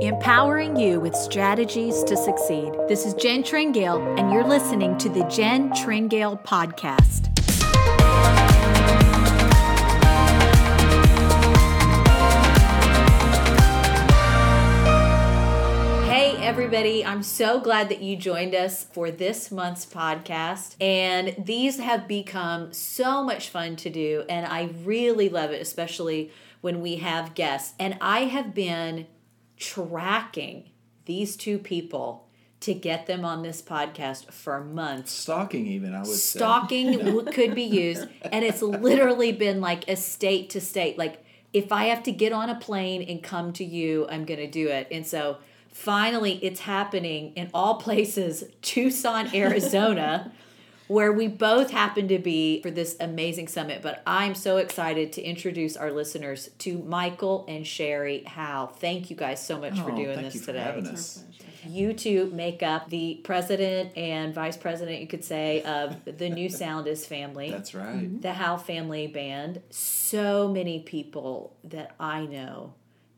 empowering you with strategies to succeed. This is Jen Tringale, and you're listening to the Jen Tringale Podcast. Hey, everybody, I'm so glad that you joined us for this month's podcast. And these have become so much fun to do, and I really love it, especially when we have guests. And I have been tracking these two people to get them on this podcast for months. Stalking, even I would say. Stalking could be used, and it's literally been like a state to state. Like if I have to get on a plane and come to you, I'm going to do it. And so finally, it's happening in all places. Tucson, Arizona. Where we both happen to be for this amazing summit. But I'm so excited to introduce our listeners to Michael and Sherry Howe. Thank you guys so much for Oh, doing thank this you for today. having us. You two make up the president and vice president, you could say, of the New Sound is family. That's right. the Howe family band. So many people that I know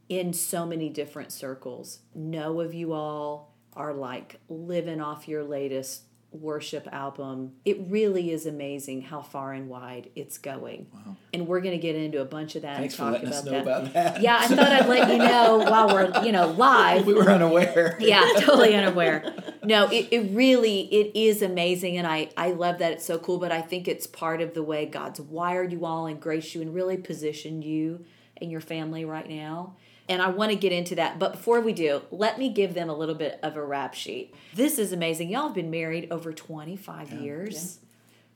in so many different circles know of you all, are like living off your latest worship album. It really is amazing how far and wide it's going. Wow. And we're going to get into a bunch of that Thanks and talk about us know that. about that. Yeah, I thought I'd let you know while we're, you know, live we were unaware. yeah totally unaware no it, it really it is amazing and i i love that it's so cool but i think it's part of the way god's wired you all and graced you and really positioned you and your family right now and i want to get into that but before we do let me give them a little bit of a rap sheet this is amazing y'all have been married over 25 years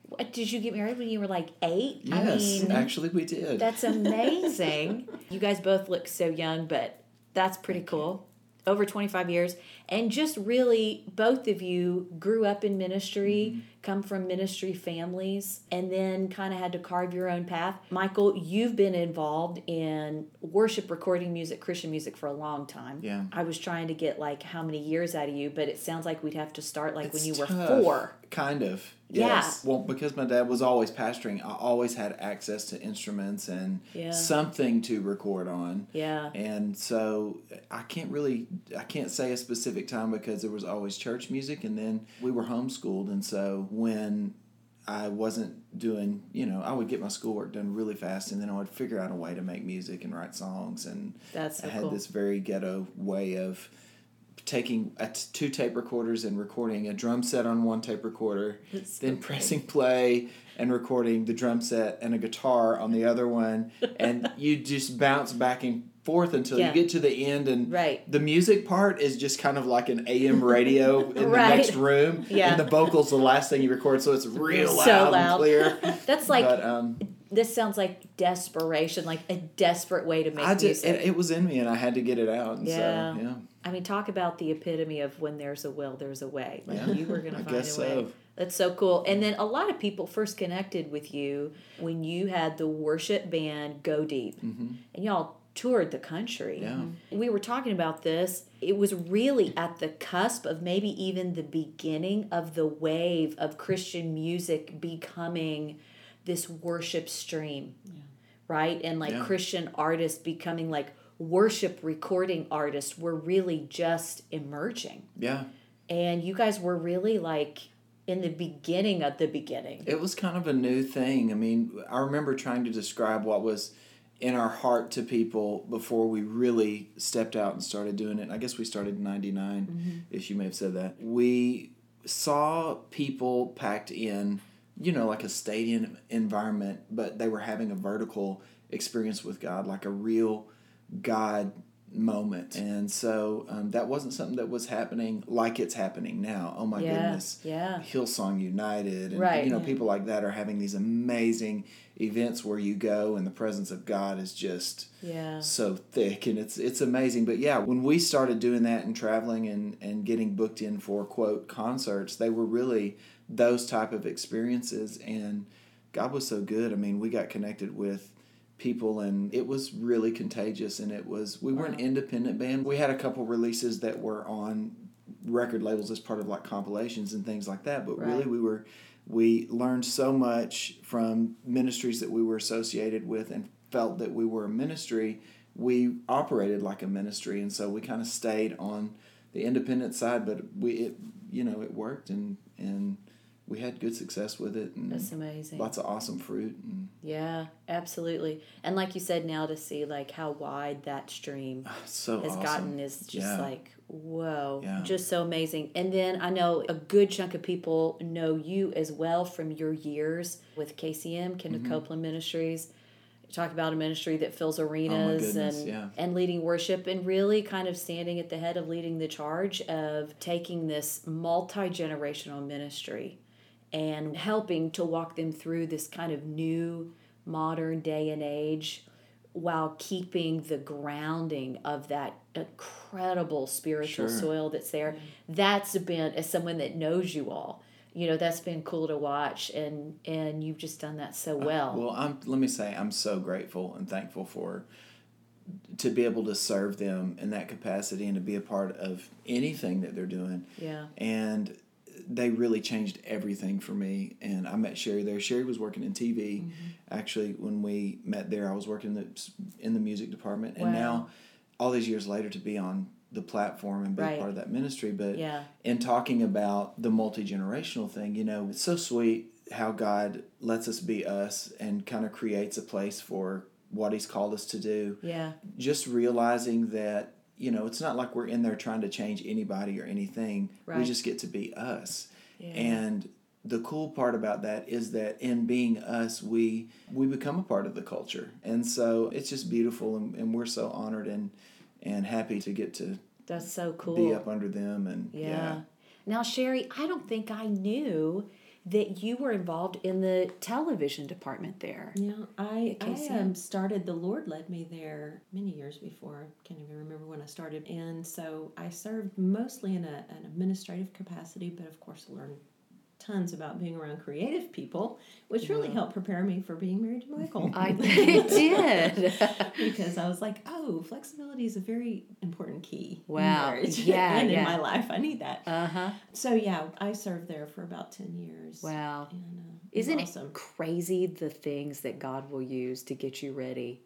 what did you get married when you were like eight Yes, actually, we did. that's amazing. you guys both look so young, but that's pretty cool. Over 25 years. And just really, both of you grew up in ministry, Mm-hmm. Come from ministry families, and then kind of had to carve your own path. Michael, you've been involved in worship recording music, Christian music for a long time. Yeah. I was trying to get like how many years out of you, but it sounds like we'd have to start like when It's you were four. Kind of. Yeah. Yes. Well, because my dad was always pastoring, I always had access to instruments and Yeah. something to record on. Yeah. And so I can't really, I can't say a specific time because there was always church music, and then we were homeschooled, and so when I wasn't doing, you know, I would get my schoolwork done really fast, and then I would figure out a way to make music and write songs, and That's so I had cool. this very ghetto way of taking a t- two tape recorders and recording a drum set on one tape recorder, then pressing play and recording the drum set and a guitar on the other one, and you just bounce back and forth until Yeah. you get to the end and Right. the music part is just kind of like an AM radio in Right. the next room Yeah. and the vocals the last thing you record so it's real So loud, loud. and clear That's like but um this sounds like desperation, like a desperate way to make I just music. it, it was in me and I had to get it out and Yeah. so yeah I mean, talk about the epitome of when there's a will, there's a way. Like Yeah, you were going to I find a way. so. That's so cool. And then a lot of people first connected with you when you had the worship band Go Deep, mm-hmm. and y'all toured the country. Yeah. Mm-hmm. We were talking about this. It was really at the cusp of maybe even the beginning of the wave of Christian music becoming this worship stream, right? And like Yeah. Christian artists becoming like worship recording artists were really just emerging. yeah And you guys were really like in the beginning of the beginning. It was kind of a new thing. I mean, I remember trying to describe what was in our heart to people before we really stepped out and started doing it. I guess we started in 99, mm-hmm. if you may have said that. We saw people packed in, you know, like a stadium environment, but they were having a vertical experience with God, like a real God moment. And so um, that wasn't something that was happening like it's happening now. Oh my Yeah, goodness. yeah. Hillsong United and Right. you know Yeah. people like that are having these amazing events where you go and the presence of God is just Yeah. so thick and it's it's amazing but yeah when we started doing that and traveling and and getting booked in for quote concerts they were really those type of experiences and God was so good I mean we got connected with people and it was really contagious and it was we were an independent band. We had a couple releases that were on record labels as part of like compilations and things like that but Right. really we were we learned so much from ministries that we were associated with and felt that we were a ministry. We operated like a ministry, and so we kind of stayed on the independent side, but we it you know it worked and and we had good success with it and That's amazing. lots of awesome fruit and Yeah, absolutely. And like you said, now to see like how wide that stream so has awesome. gotten is just Yeah. like whoa, Yeah. just so amazing. And then I know a good chunk of people know you as well from your years with KCM, Kenneth Mm-hmm. Copeland Ministries. Talk about a ministry that fills arenas Oh goodness, and yeah. and leading worship and really kind of standing at the head of leading the charge of taking this multi-generational ministry and helping to walk them through this kind of new modern day and age while keeping the grounding of that incredible spiritual Sure. soil that's there mm-hmm. that's been as someone that knows you all you know that's been cool to watch and and you've just done that so uh, well Well, I'm. Let me say, I'm so grateful and thankful for to be able to serve them in that capacity and to be a part of anything that they're doing. yeah And they really changed everything for me. And I met Sherry there. Sherry was working in TV. Mm-hmm. Actually, when we met there, I was working in the, in the music department. And Wow. now, all these years later, to be on the platform and be Right. part of that ministry. But yeah in talking about the multi generational thing, you know, it's so sweet how God lets us be us and kind of creates a place for what He's called us to do. yeah Just realizing that, you know, it's not like we're in there trying to change anybody or anything. Right. We just get to be us. yeah And the cool part about that is that in being us, we we become a part of the culture, and so it's just beautiful, and, and we're so honored and and happy to get to that's so cool be up under them, and Yeah. yeah. Now, Sherry, I don't think I knew that you were involved in the television department there. Yeah, I, I um, started, the Lord led me there many years before. I Can't even remember when I started. And so I served mostly in a, an administrative capacity, but of course learned tons about being around creative people, which really helped prepare me for being married to Michael. I it did. because I was like, oh, flexibility is a very important key. in Wow. Yeah, and yeah. in my life, I need that. Uh huh. So yeah, I served there for about 10 years. Wow. And, uh, Isn't awesome. it crazy the things that God will use to get you ready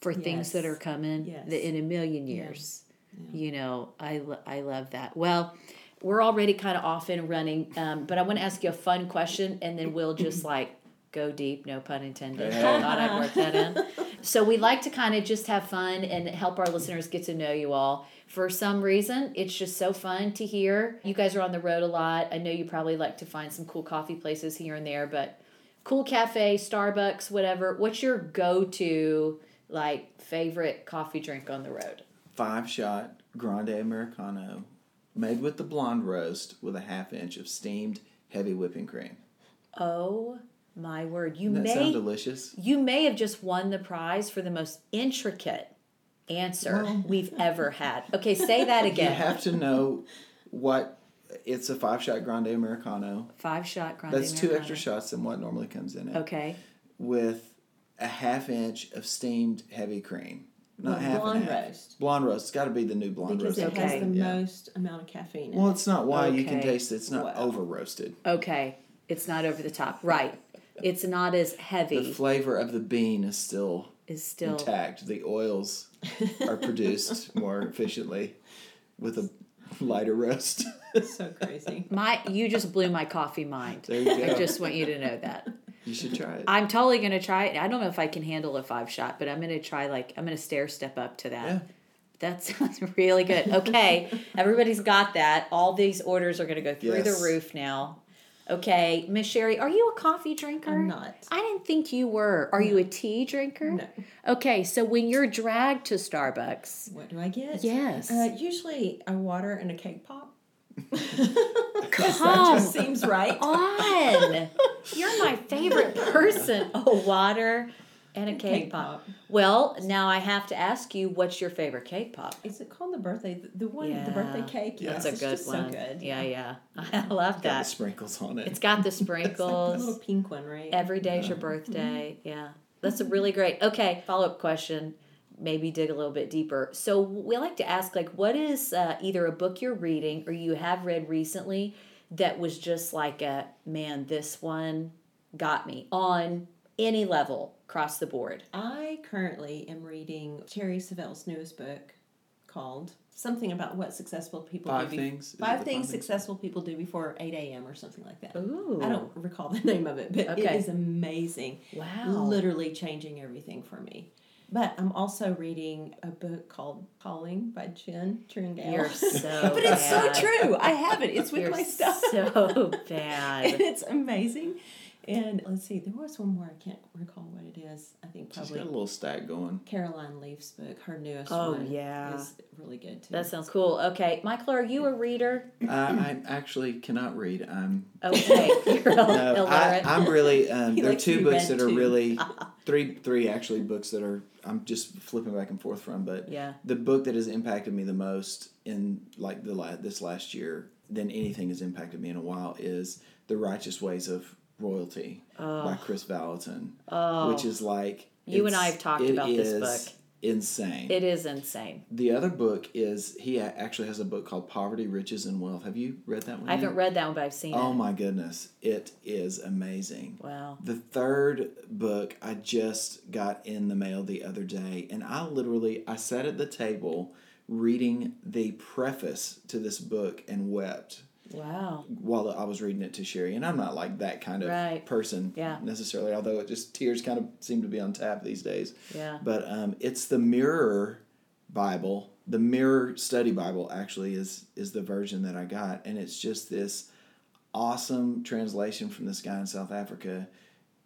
for things that are coming Yes. in a million years? Yes. You know, I, I love that. Well, we're already kind of off and running, um, but I want to ask you a fun question and then we'll just like go deep, no pun intended. I thought I'd work that in. So we like to kind of just have fun and help our listeners get to know you all. For some reason, it's just so fun to hear. You guys are on the road a lot. I know you probably like to find some cool coffee places here and there, but cool cafe, Starbucks, whatever. What's your go-to like favorite coffee drink on the road? five shot grande americano made with the blonde roast with a half inch of steamed heavy whipping cream Oh my word! You Doesn't that sound delicious you may have just won the prize for the most intricate answer we've ever had. Okay, say that again. you have to know what it's a five shot grande americano Five shot grande. that's two Americano. extra shots than what normally comes in it Okay. with a half inch of steamed heavy cream not Well, half blonde and half. roast. blonde roast it's got to be the new blonde because roast it Okay. has the Yeah. most amount of caffeine in well it's not why you can Okay. taste it it's not Wow. over roasted Okay. It's not over the top. Right. It's not as heavy. the heavy. flavor of the bean is still is still intact. The oils are produced more efficiently with a lighter roast. so crazy. my. You just blew my coffee mind. there you go. I just want you to know that. You should try it. I'm totally gonna try it. I don't know if I can handle a five shot, but I'm gonna try like I'm gonna stair step up to that. Yeah. That sounds really good. Okay, everybody's got that. All these orders are going to go through Yes. the roof now. Okay, Miss Sherry, are you a coffee drinker? I'm not. I didn't think you were. Are you a tea drinker? No. Okay, so when you're dragged to Starbucks, What do I get? Yes. Uh, usually a water and a cake pop. Come that just seems right. on, you're my favorite person. Oh, water and a cake, Cake pop. pop. Well, now I have to ask you, what's your favorite cake pop? Is it called the birthday? The, the one, Yeah. the birthday cake. Yeah. Yes, That's a it's good just one. So good. Yeah, yeah. I love Got the that. sprinkles on it. It's got the It's like the sprinkles. little pink one, right? Every day's your birthday. Mm-hmm. Yeah. That's a really great. Okay, follow up question. Maybe dig a little bit deeper. So we like to ask, like, what is uh, either a book you're reading or you have read recently that was just like a man, this one got me on any level across the board. I currently am reading Terri Savelle's newest book called something about what successful people Five do. be- things? Five things five things? successful people do before 8 a.m. or something like that. Ooh. I don't recall the name of it, but Okay. it is amazing. Wow. Literally changing everything for me. But I'm also reading a book called Calling by Jen Tringale. You're so but it's so true. I have it. It's with You're my stuff. so and bad. it's amazing. And let's see, there was one more I can't recall what it is. I think She's probably got a little stack going. Caroline Leaf's book, her newest Oh, one, yeah. is really good too. That sounds cool. Okay, Michael, are you a reader? I, I actually cannot read. I'm Okay, you're no, I, illiterate. I'm really. Um, there are two books that are too. really three three actually books that are I'm just flipping back and forth from. But yeah. the book that has impacted me the most in like the this last year than anything has impacted me in a while is the Righteous Ways of Royalty by Kris Vallotton, Oh, which is like You and I have talked about this is book. Insane. it is insane. the other book is he actually has a book called Poverty, Riches, and Wealth. Have you read that one? I haven't yet? read that one, but I've seen Oh it. Oh my goodness, it is amazing. Wow. The third book I just got in the mail the other day, and I literally I sat at the table reading the preface to this book and wept Wow. while I was reading it to Sherry. And I'm not like that kind of Right. person Yeah. necessarily, although it just tears kind of seem to be on tap these days. Yeah. But um, it's the Mirror Bible. The Mirror Study Bible actually is is the version that I got, and it's just this awesome translation from this guy in South Africa.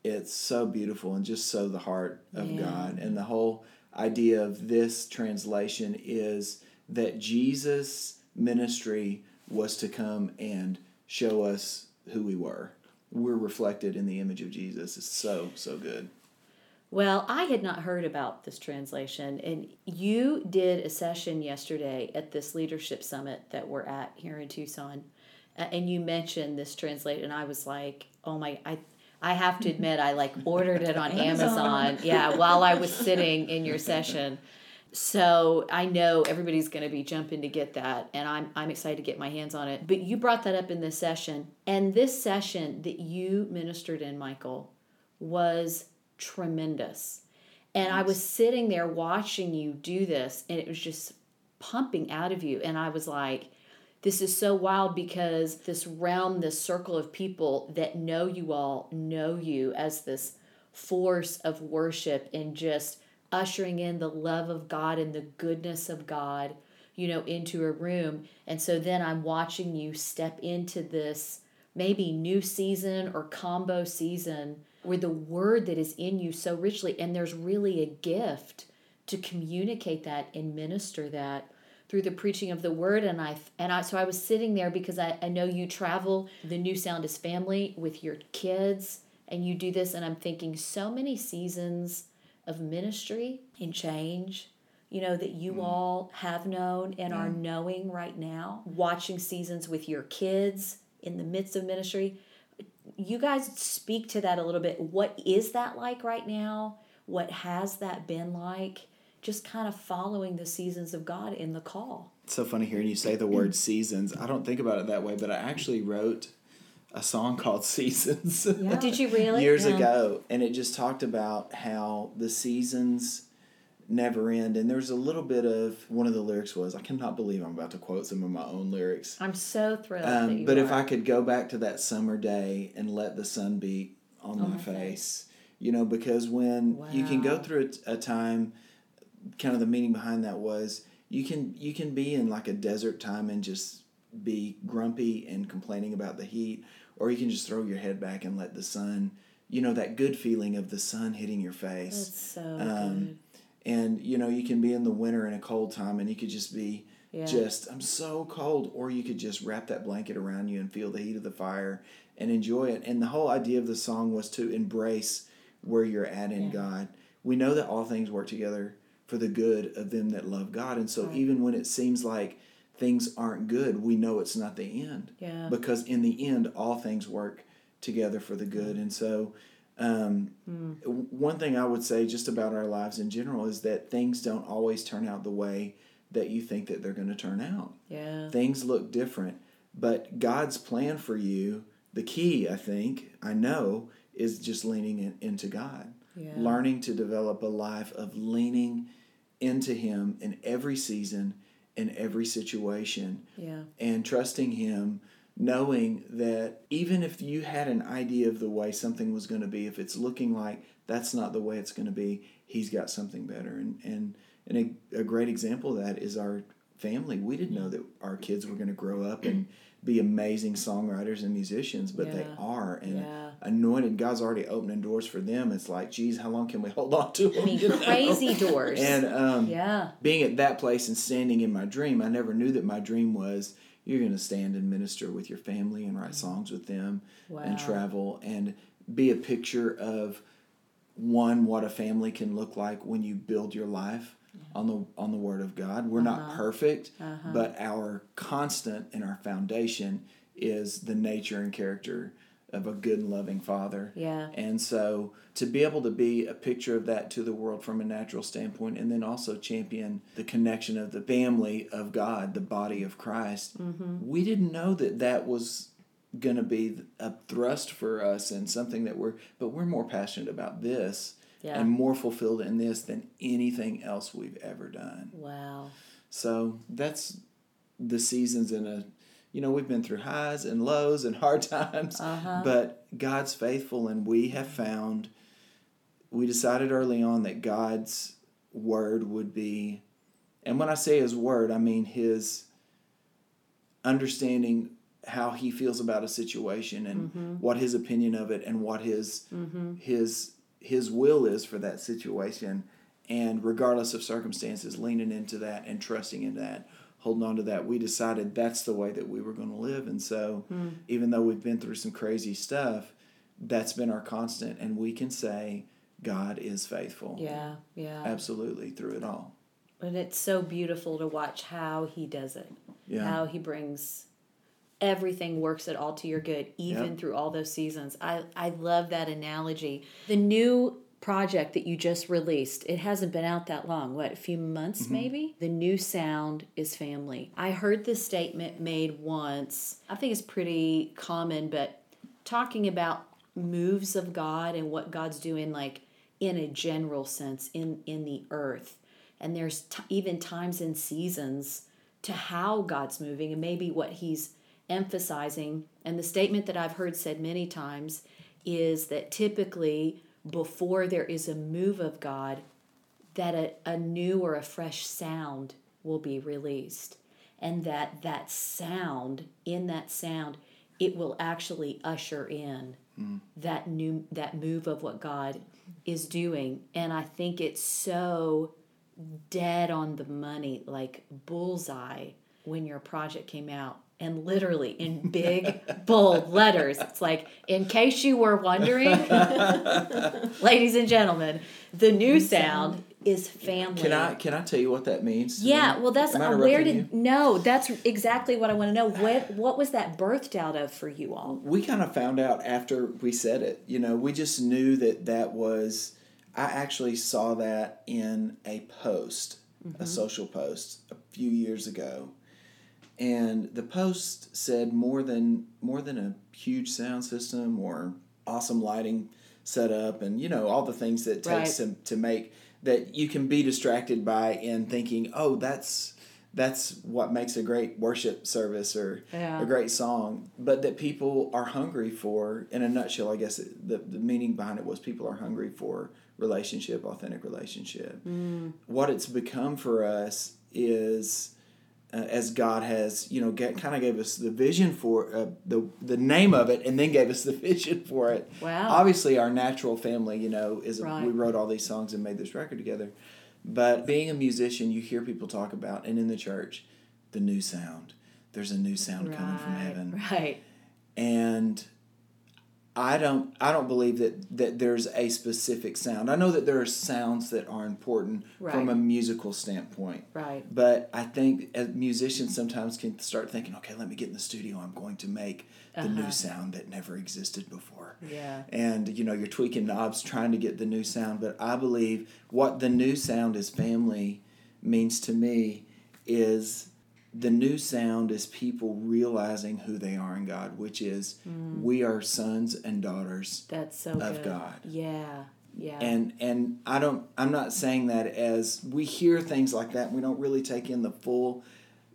It's so beautiful and just so the heart of Yeah. God. And the whole idea of this translation is that Jesus' ministry was to come and show us who we were. We're reflected in the image of Jesus. It's so, so good. Well, I had not heard about this translation, and you did a session yesterday at this leadership summit that we're at here in Tucson, uh, and you mentioned this translate, and I was like, "Oh my!" I I have to admit, I like ordered it on Amazon. Amazon. Yeah, while I was sitting in your session. So I know everybody's going to be jumping to get that, and I'm I'm excited to get my hands on it. But you brought that up in this session, and this session that you ministered in, Michael, was tremendous. And I was sitting there watching you do this, and it was just pumping out of you. And I was like, this is so wild because this realm, this circle of people that know you all, know you as this force of worship and just ushering in the love of God and the goodness of God, you know, into a room. And so then I'm watching you step into this maybe new season or combo season where the word that is in you so richly, and there's really a gift to communicate that and minister that through the preaching of the word. And I and I so I was sitting there because I, I know you travel the new sound is family with your kids and you do this. And I'm thinking so many seasons of ministry and change you know that you mm. all have known and are knowing right now watching seasons with your kids in the midst of ministry. You guys speak to that a little bit. What is that like right now? What has that been like? Just kind of following the seasons of God in the call. It's so funny hearing you say the word seasons. I don't think about it that way, but I actually wrote a song called Seasons Did you really? years Yeah. ago, and it just talked about how the seasons never end. And there's a little bit of one of the lyrics was, I cannot believe I'm about to quote some of my own lyrics. I'm so thrilled. Um, but if. I could go back to that summer day and let the sun beat on, my, my face, you know, because when you can go through a, a time, kind of the meaning behind that was you can you can be in like a desert time and just be grumpy and complaining about the heat, or you can just throw your head back and let the sun, you know, that good feeling of the sun hitting your face That's so um, and you know you can be in the winter in a cold time and you could just be Yeah. just i'm so cold or you could just wrap that blanket around you and feel the heat of the fire and enjoy it and the whole idea of the song was to embrace where you're at in Yeah. god we know that all things work together for the good of them that love god and so Right. even when it seems like things aren't good we know it's not the end Yeah. because in the end all things work together for the good and so um, w- one thing i would say just about our lives in general is that things don't always turn out the way that you think that they're going to turn out Yeah. things look different but god's plan for you the key i think i know is just leaning in, into God. Yeah. Learning to develop a life of leaning into Him in every season, in every situation, Yeah. and trusting Him, knowing that even if you had an idea of the way something was going to be, if it's looking like that's not the way it's going to be, He's got something better. And and and a, a great example of that is our family. We didn't know that our kids were going to grow up and be amazing songwriters and musicians, but they are and Yeah. anointed. God's already opening doors for them. It's like, geez, how long can we hold on to them? I mean, you know? crazy doors. And um, yeah. being at that place and standing in my dream, I never knew that my dream was you're going to stand and minister with your family and write songs with them and travel and be a picture of one what a family can look like when you build your life on the on the word of God. We're Uh-huh. not perfect, but our constant and our foundation is the nature and character of a good and loving father. Yeah. And so to be able to be a picture of that to the world from a natural standpoint and then also champion the connection of the family of God, the body of Christ, Mm-hmm. we didn't know that that was going to be a thrust for us and something that we're, but we're more passionate about this Yeah. and more fulfilled in this than anything else we've ever done. Wow. So that's the seasons in a you know, we've been through highs and lows and hard times, Uh-huh. but God's faithful and we have found we decided early on that God's word would be and when I say his word, I mean his understanding how he feels about a situation and what his opinion of it and what his his his will is for that situation and regardless of circumstances leaning into that and trusting in that holding on to that we decided that's the way that we were going to live and so hmm. even though we've been through some crazy stuff that's been our constant and we can say god is faithful Yeah. Yeah. absolutely through it all And it's so beautiful to watch how he does it. Yeah. How he brings everything works it all to your good, even Yep. through all those seasons. I, I love that analogy. The new project that you just released, it hasn't been out that long. What, a few months mm-hmm. maybe? The new sound is family. I heard this statement made once. I think it's pretty common, but talking about moves of God and what God's doing, like in a general sense, in in the earth. And there's t- even times and seasons to how God's moving and maybe what He's emphasizing. And the statement that I've heard said many times is that typically before there is a move of God, that a, a new or a fresh sound will be released. And that that sound in that sound it will actually usher in hmm. that new that move of what god is doing. And i think it's so dead on the money like bullseye when your project came out and literally in big bold letters it's like in case you were wondering ladies and gentlemen the new sound is family can i can i tell you what that means yeah, me? well, that's uh, where interrupting did no? That's exactly what I want to know. What what was that birthed out of for you all? we kind of found out after we said it. You know, we just knew that that was. I actually saw that in a post, a social post, a few years ago, and the post said more than more than a huge sound system or awesome lighting setup, and you know all the things that it takes to to make that you can be distracted by in thinking, oh, that's that's what makes a great worship service or Yeah. a great song, but that people are hungry for. In a nutshell, I guess it, the the meaning behind it was people are hungry for relationship, authentic relationship. Mm. What it's become for us is. Uh, as God has, you know, kind of gave us the vision for uh, the the name of it, and then gave us the vision for it. Wow. Obviously, our natural family, you know, is a, Right. we wrote all these songs and made this record together. But being a musician, you hear people talk about, and in the church, the new sound. There's a new sound coming from heaven, Right. and I don't I don't believe that that there's a specific sound. I know that there are sounds that are important from a musical standpoint. Right. But I think as musicians sometimes can start thinking, okay, let me get in the studio. I'm going to make the Uh-huh. new sound that never existed before. Yeah. And you know, you're tweaking knobs trying to get the new sound. But I believe what the new sound is family means to me is the new sound is people realizing who they are in God, which is mm. we are sons and daughters That's so of good. God. Yeah. Yeah. And and I don't I'm not saying that as we hear things like that we don't really take in the full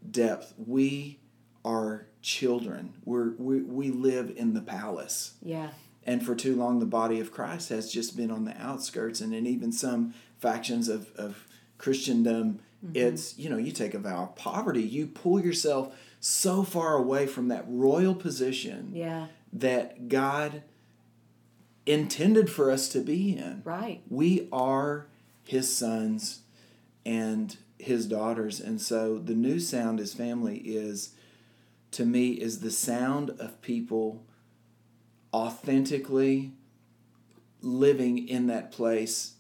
depth. We are children. We're we, we live in the palace. yeah. And for too long the body of Christ has just been on the outskirts and in even some factions of, of Christendom Mm-hmm. it's you know, you take a vow of poverty, you pull yourself so far away from that royal position Yeah. that God intended for us to be in. Right. We are his sons and his daughters. And so the new sound as family is to me is the sound of people authentically living in that place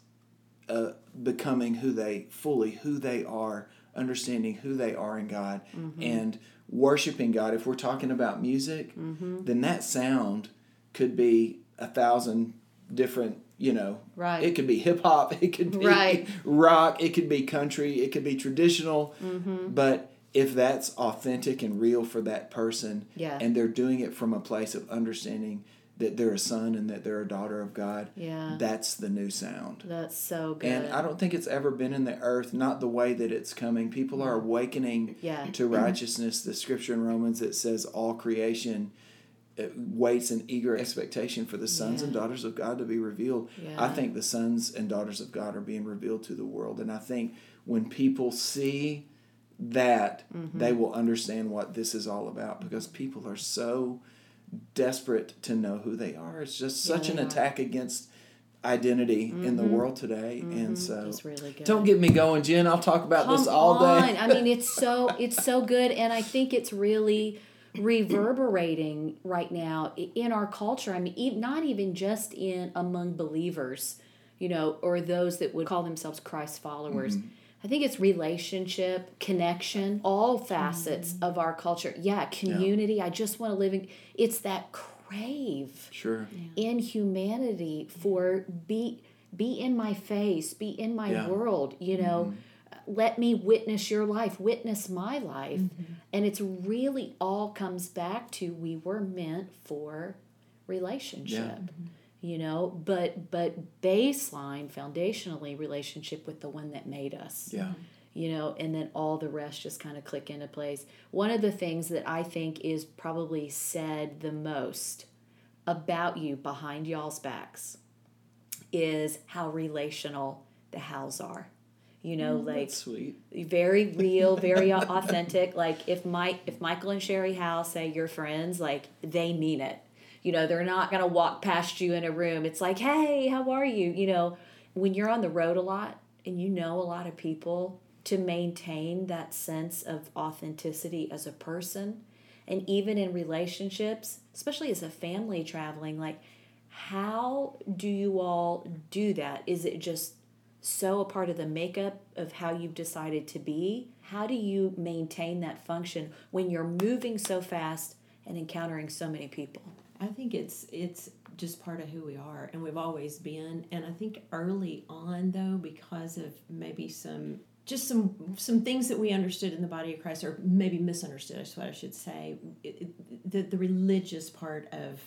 uh, becoming who they fully who they are understanding who they are in god and worshiping god if we're talking about music then that sound could be a thousand different you know Right. it could be hip-hop it could be Right. rock it could be country it could be traditional Mm-hmm. but if that's authentic and real for that person Yeah. and they're doing it from a place of understanding that they're a son and that they're a daughter of God, Yeah. that's the new sound. That's so good. And I don't think it's ever been in the earth, not the way that it's coming. People are awakening Yeah. to righteousness. The scripture in Romans that says all creation waits in eager expectation for the sons and daughters of God to be revealed. Yeah. I think the sons and daughters of God are being revealed to the world. And I think when people see that, Mm-hmm. they will understand what this is all about because people are so desperate to know who they are. It's just Yeah, such an they are. attack against identity in the world today. And so really don't get me going, Jen. I'll talk about this Come all day. I mean, it's so it's so good, and I think it's really reverberating right now in our culture. I mean, not even just in among believers, you know, or those that would call themselves Christ followers. Mm-hmm. I think it's relationship, connection, all facets of our culture. Yeah, community. I just want to live in. It's that crave Sure. in humanity for be be in my face be in my Yeah. Mm-hmm. world you know let me witness your life witness my life Mm-hmm. and it's really all comes back to we were meant for relationship you know but but baseline foundationally relationship with the one that made us Yeah. Mm-hmm. you know, and then all the rest just kind of click into place. One of the things that I think is probably said the most about you behind y'all's backs is how relational the Howes are. You know, mm, like That's sweet. very real, very authentic. Like if Mike, if Michael and Sherry Howe say you're friends, like they mean it. You know, they're not gonna walk past you in a room. It's like, hey, how are you? You know, when you're on the road a lot and you know a lot of people, to maintain that sense of authenticity as a person, and even in relationships, especially as a family traveling, like how do you all do that? Is it just so a part of the makeup of how you've decided to be? How do you maintain that function when you're moving so fast and encountering so many people? I think it's it's just part of who we are, and we've always been. And I think early on, though, because of maybe some just some some things that we understood in the body of Christ, or maybe misunderstood, is what I should say. It, it, the the religious part of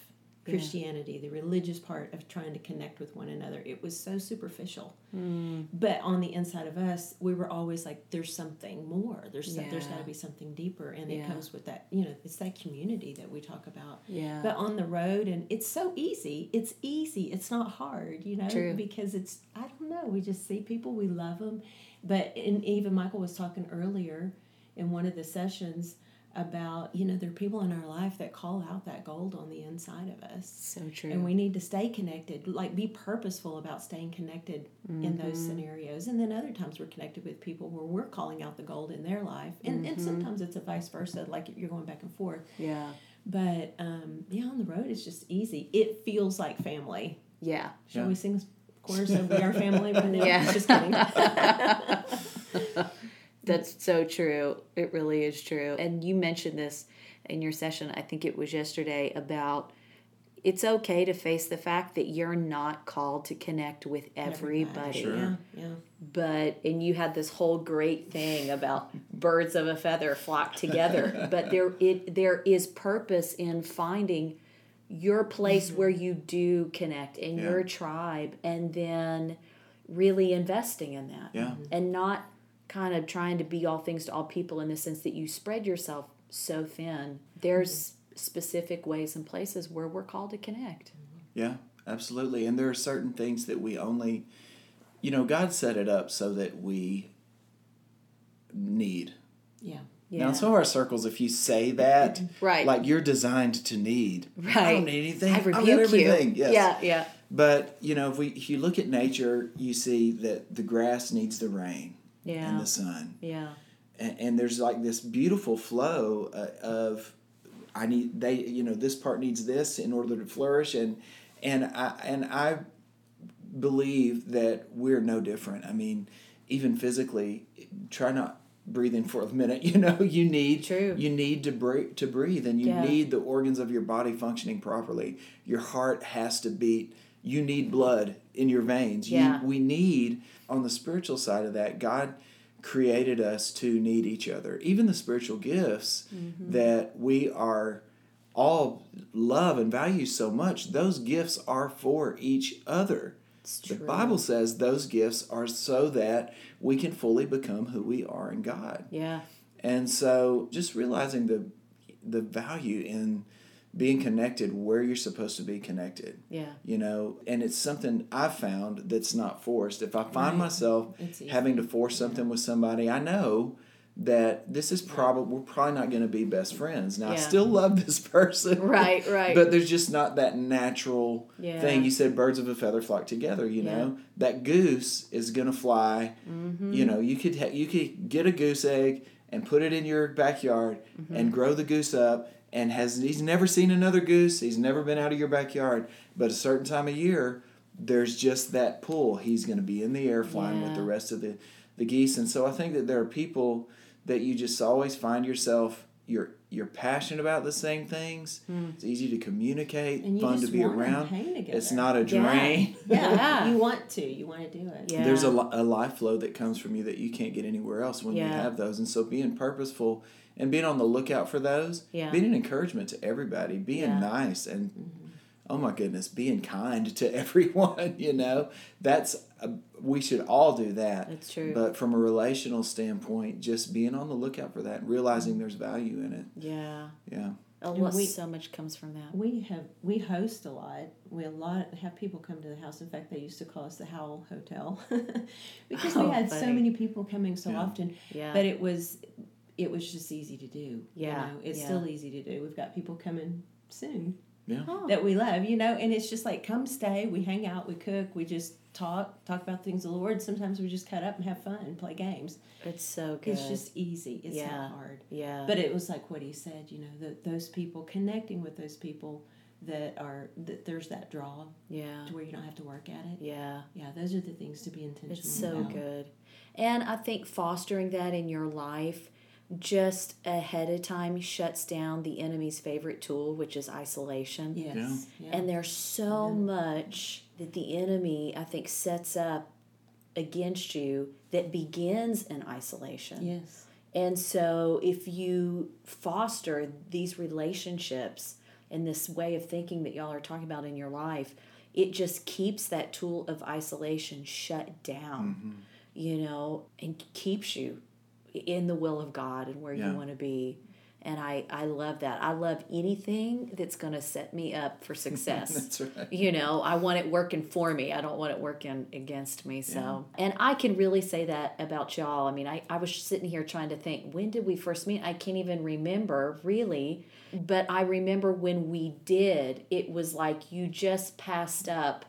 Christianity, the religious part of trying to connect with one another, it was so superficial. Hmm. But on the inside of us, we were always like, "There's something more. There's some, there's Yeah. got to be something deeper," and Yeah. it comes with that. You know, it's that community that we talk about. Yeah. But on the road, and it's so easy. It's easy. It's not hard, you know, True. because it's, I don't know, we just see people, we love them. But, and even Michael was talking earlier in one of the sessions about, you know, there are people in our life that call out that gold on the inside of us. so true. And we need to stay connected, like be purposeful about staying connected in those Mm-hmm. scenarios. And then other times we're connected with people where we're calling out the gold in their life. And, Mm-hmm. and sometimes it's a vice versa, like you're going back and forth. yeah. But um, yeah, on the road it's just easy. It feels like family. Yeah. Shall Yeah. we sing chorus of "We Are Family"? But no, Yeah. just kidding. That's so true. It really is true. And you mentioned this in your session, I think it was yesterday, about it's okay to face the fact that you're not called to connect with everybody. Sure. Yeah, yeah. But and you had this whole great thing about birds of a feather flock together. but there it there is purpose in finding your place where mm-hmm. you do connect in Yeah. your tribe and then really investing in that. Yeah. And not kind of trying to be all things to all people in the sense that you spread yourself so thin. There's specific ways and places where we're called to connect. Yeah, absolutely. And there are certain things that we only, you know, God set it up so that we need. Yeah. Yeah. Now, in some of our circles, if you say that, Right. like you're designed to need. right, I Right. don't need anything. I I've got you. everything. Yes. Yeah, yeah. But you know, if we if you look at nature, you see that the grass needs the rain Yeah. and the sun, Yeah. and, and there's like this beautiful flow uh, of I need they you know this part needs this in order to flourish, and and I and I believe that we're no different. I mean, even physically, try not breathing for a minute. You know, you need True. you need to breathe to breathe, and you Yeah. need the organs of your body functioning properly. Your heart has to beat. You need blood in your veins. Yeah. You, we need on the spiritual side of that. God created us to need each other. Even the spiritual gifts Mm-hmm. that we are all love and value so much, those gifts are for each other. The. Bible says those gifts are so that we can fully become who we are in God. Yeah. And so just realizing the the value in being connected where you're supposed to be connected. Yeah. You know, and it's something I've found that's not forced. If I find Right. myself having to force something with somebody, I know that this is probably we're probably not going to be best friends. Now I still love this person, Right, right. But there's just not that natural Yeah. thing. You said birds of a feather flock together. You know that goose is going to fly. Mm-hmm. You know you could ha- you could get a goose egg and put it in your backyard Mm-hmm. and grow the goose up. And has he's never seen another goose. He's never been out of your backyard. But a certain time of year, there's just that pull. He's going to be in the air flying with the rest of the the geese. And so I think that there are people that you just always find yourself you're you're passionate about the same things. Hmm. It's easy to communicate, fun to be around. It's not a Yeah. drain. Yeah. Yeah. You want to. You want to do it. Yeah. There's a, a life flow that comes from you that you can't get anywhere else when you have those. And so being purposeful and being on the lookout for those, Yeah. being an encouragement to everybody, being Yeah. nice and mm-hmm. oh my goodness, being kind to everyone, you know, that's a, we should all do that. That's true. But from a relational standpoint, just being on the lookout for that, and realizing mm-hmm. there's value in it. yeah. Yeah. A lot, we- so much comes from that. We have we host a lot. We a lot have people come to the house. In fact, they used to call us the Howl Hotel because Oh, we had so many people coming so Yeah. often. Yeah. But it was it was just easy to do. Yeah, you know? it's yeah. still easy to do. We've got people coming soon Yeah. Oh. that we love, you know, and it's just like come stay. We hang out, we cook, we just talk, talk about things of the Lord. Sometimes we just cut up and have fun and play games. it's so good. It's just easy. It's Yeah. not hard. yeah. But it was like what he said, you know, that those people connecting with those people that are that there's that draw yeah. to where you don't have to work at it. Yeah. Yeah, those are the things to be intentional It's so about. good. And I think fostering that in your life just ahead of time shuts down the enemy's favorite tool, which is isolation. Yes. Yeah. And there's so much that the enemy, I think, sets up against you that begins in isolation. yes. And so, if you foster these relationships and this way of thinking that y'all are talking about in your life, it just keeps that tool of isolation shut down, mm-hmm. you know, and keeps you in the will of God and where Yeah. you want to be. And I, I love that. I love anything that's going to set me up for success That's right. you know i want it working for me i don't want it working against me so and i can really say that about y'all i mean I, I was sitting here trying to think when did we first meet i can't even remember really but i remember when we did it was like you just passed up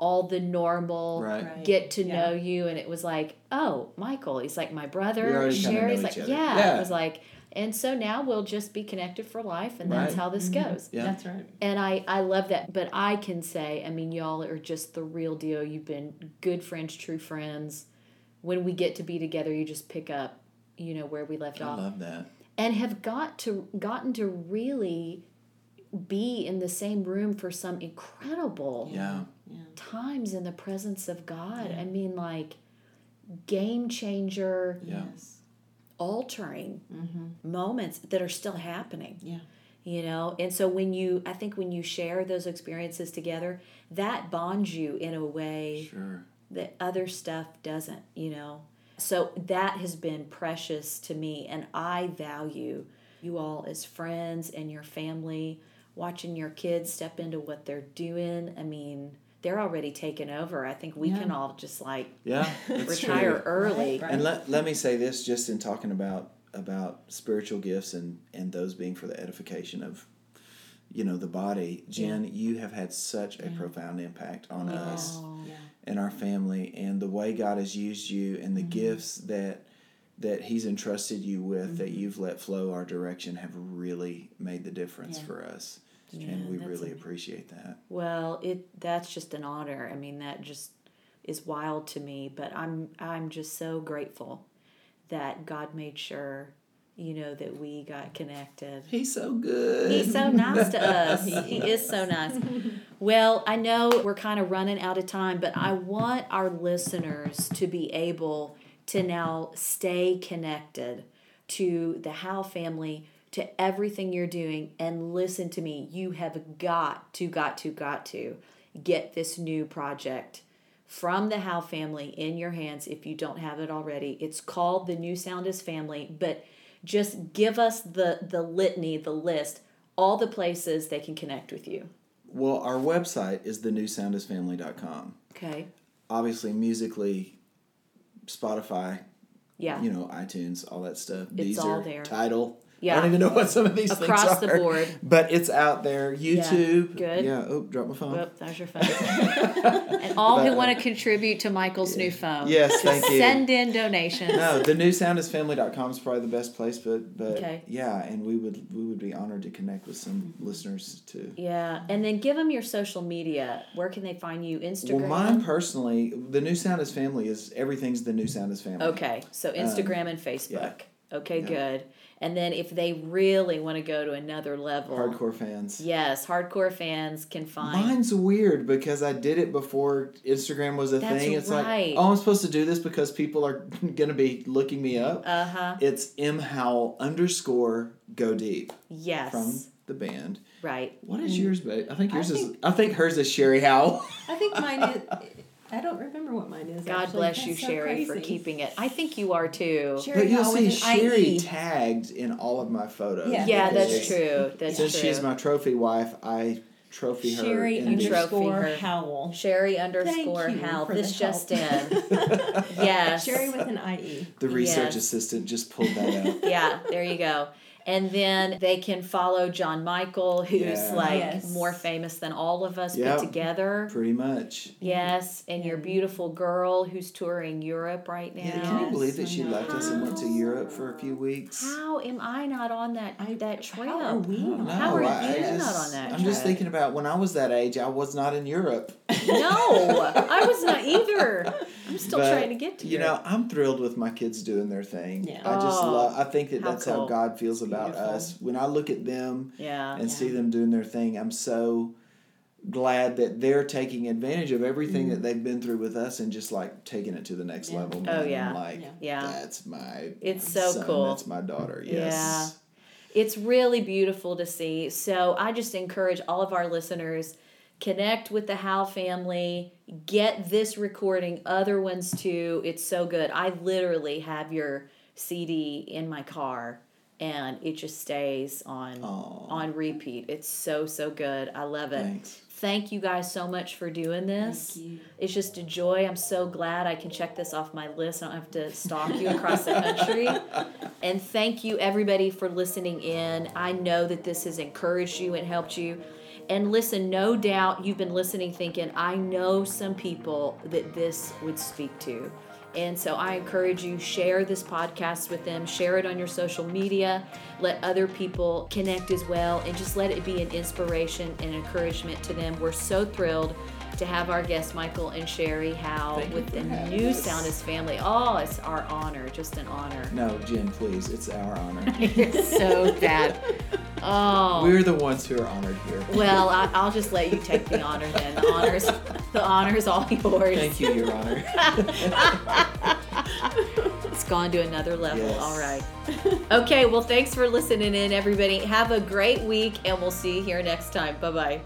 all the normal Right. Right. get to Yeah. know you and it was like oh michael he's like my brother already sherry's like yeah. Yeah. it was like and so now we'll just be connected for life and that's Right. how this mm-hmm. goes Yeah. That's right. and I, I love that. But I can say, I mean, y'all are just the real deal. You've been good friends, true friends. When we get to be together, you just pick up, you know, where we left I off. love that. And have got to gotten to really be in the same room for some incredible Yeah. Yeah. times in the presence of God. I mean, like game changer, Yes. altering Mm-hmm. moments that are still happening. Yeah. You know, and so when you, I think when you share those experiences together, that bonds you in a way Sure. that other stuff doesn't, you know. So that has been precious to me, and I value you all as friends and your family, watching your kids step into what they're doing. I mean, they're already taken over. I think we Yeah. can all just like Yeah. Retire true. early. Right, right. And let, let me say this just in talking about about spiritual gifts and and those being for the edification of you know the body jen you have had such a profound impact on us Oh, Yeah. and our family and the way god has used you and the mm-hmm. gifts that that he's entrusted you with that mm-hmm. you've let flow our direction have really made the difference Yeah. for us Yeah, and we that's really appreciate that Well, it that's just an honor. I mean, that just is wild to me, but I'm I'm just so grateful that God made sure, you know, that we got connected. he's so good He's so nice to us. He is so nice. Well, I know we're kind of running out of time, but I want our listeners to be able to now stay connected to the Howe family, to everything you're doing, and listen to me. You have got to, got to, got to get this new project from the Howe family in your hands if you don't have it already. It's called the New Soundest Family, but just give us the the litany, the list, all the places they can connect with you. well our website is thenewsoundestfamily.com Okay. obviously musically spotify Yeah. you know itunes all that stuff It's Deezer, all there. title Yeah. i don't even know what some of these Across things are. Across the board. but it's out there youtube good. yeah oh drop my phone Whoop, there's your phone. and all who want to uh, contribute to Michael's new phone. Yes, thank you. Send in donations. no the new soundestfamily.com is probably the best place but but Okay. yeah and we would we would be honored to connect with some listeners too Yeah, and then give them your social media. Where can they find you? Instagram. well mine personally the new soundest family is everything's the new soundest family Okay, so Instagram um, and Facebook. Okay, Yeah. good. And then if they really want to go to another level, hardcore fans yes, hardcore fans can find. Mine's weird because I did it before Instagram was a That's thing. It's right. like, oh, I'm supposed to do this because people are going to be looking me up. Uh huh. It's M Howell underscore go deep Yes. from the band. right. What is yours, babe? I think I yours is. I think hers is Sherry Howell. I think mine is. I don't remember what mine is. God actually. bless That's you, so Sherry, for keeping it. I think you are too. Sherry but you'll see Sherry IE. tagged in all of my photos. Yeah. Yeah, because that's true. That's Since true. she's my trophy wife, I trophy her. Sherry in underscore her. Howell. Sherry underscore you Hal. for This just help. in. Yes. Sherry with an IE. the research Yes. assistant just pulled that out. yeah, there you go. And then they can follow John Michael, who's Yeah. like Yes. more famous than all of us Yep. put together. Pretty much. Yes, and your beautiful girl who's touring Europe right now. Yeah, can you believe that she left us and went to Europe for a few weeks? How am I not on that I- that trip? How are we? No, How are I, I you just, not on that I'm just thinking about when I was that age, I was not in Europe. No, I was not either. I'm still But, trying to get to You know, I'm thrilled with my kids doing their thing. Yeah. I just Oh, love. I think that how that's cool. how God feels about us. When I look at them Yeah. and see them doing their thing, I'm so glad that they're taking advantage of everything that mm. they've been through with us and just like taking it to the next Yeah. level. Oh, yeah. I'm like, Yeah. Yeah. that's my. It's so son, cool. That's my daughter. Yes. It's really beautiful to see. So I just encourage all of our listeners connect with the Howe family, get this recording, other ones too. It's so good. I literally have your CD in my car and it just stays on Aw. on repeat. It's so so good. I love it. Thanks. Thank you guys so much for doing this. Thank you. It's just a joy. I'm so glad I can check this off my list. I don't have to stalk you across the country. And thank you, everybody, for listening in. I know that this has encouraged you and helped you. And listen, no doubt you've been listening thinking, I know some people that this would speak to. And so I encourage you share this podcast with them, share it on your social media, let other people connect as well, and just let it be an inspiration and encouragement to them. We're so thrilled to have our guests Michael and Sherry Howe Thank with the new us. Soundest family. Oh, it's our honor, just an honor. No, Jen, please. It's our honor. It's so bad. Oh. We're the ones who are honored here. well, I, I'll just let you take the honor then. The honors, the honors all yours. Thank you, Your Honor. It's gone to another level. Yes. All right. Okay. Well, thanks for listening in, everybody. Have a great week, and we'll see you here next time. Bye bye.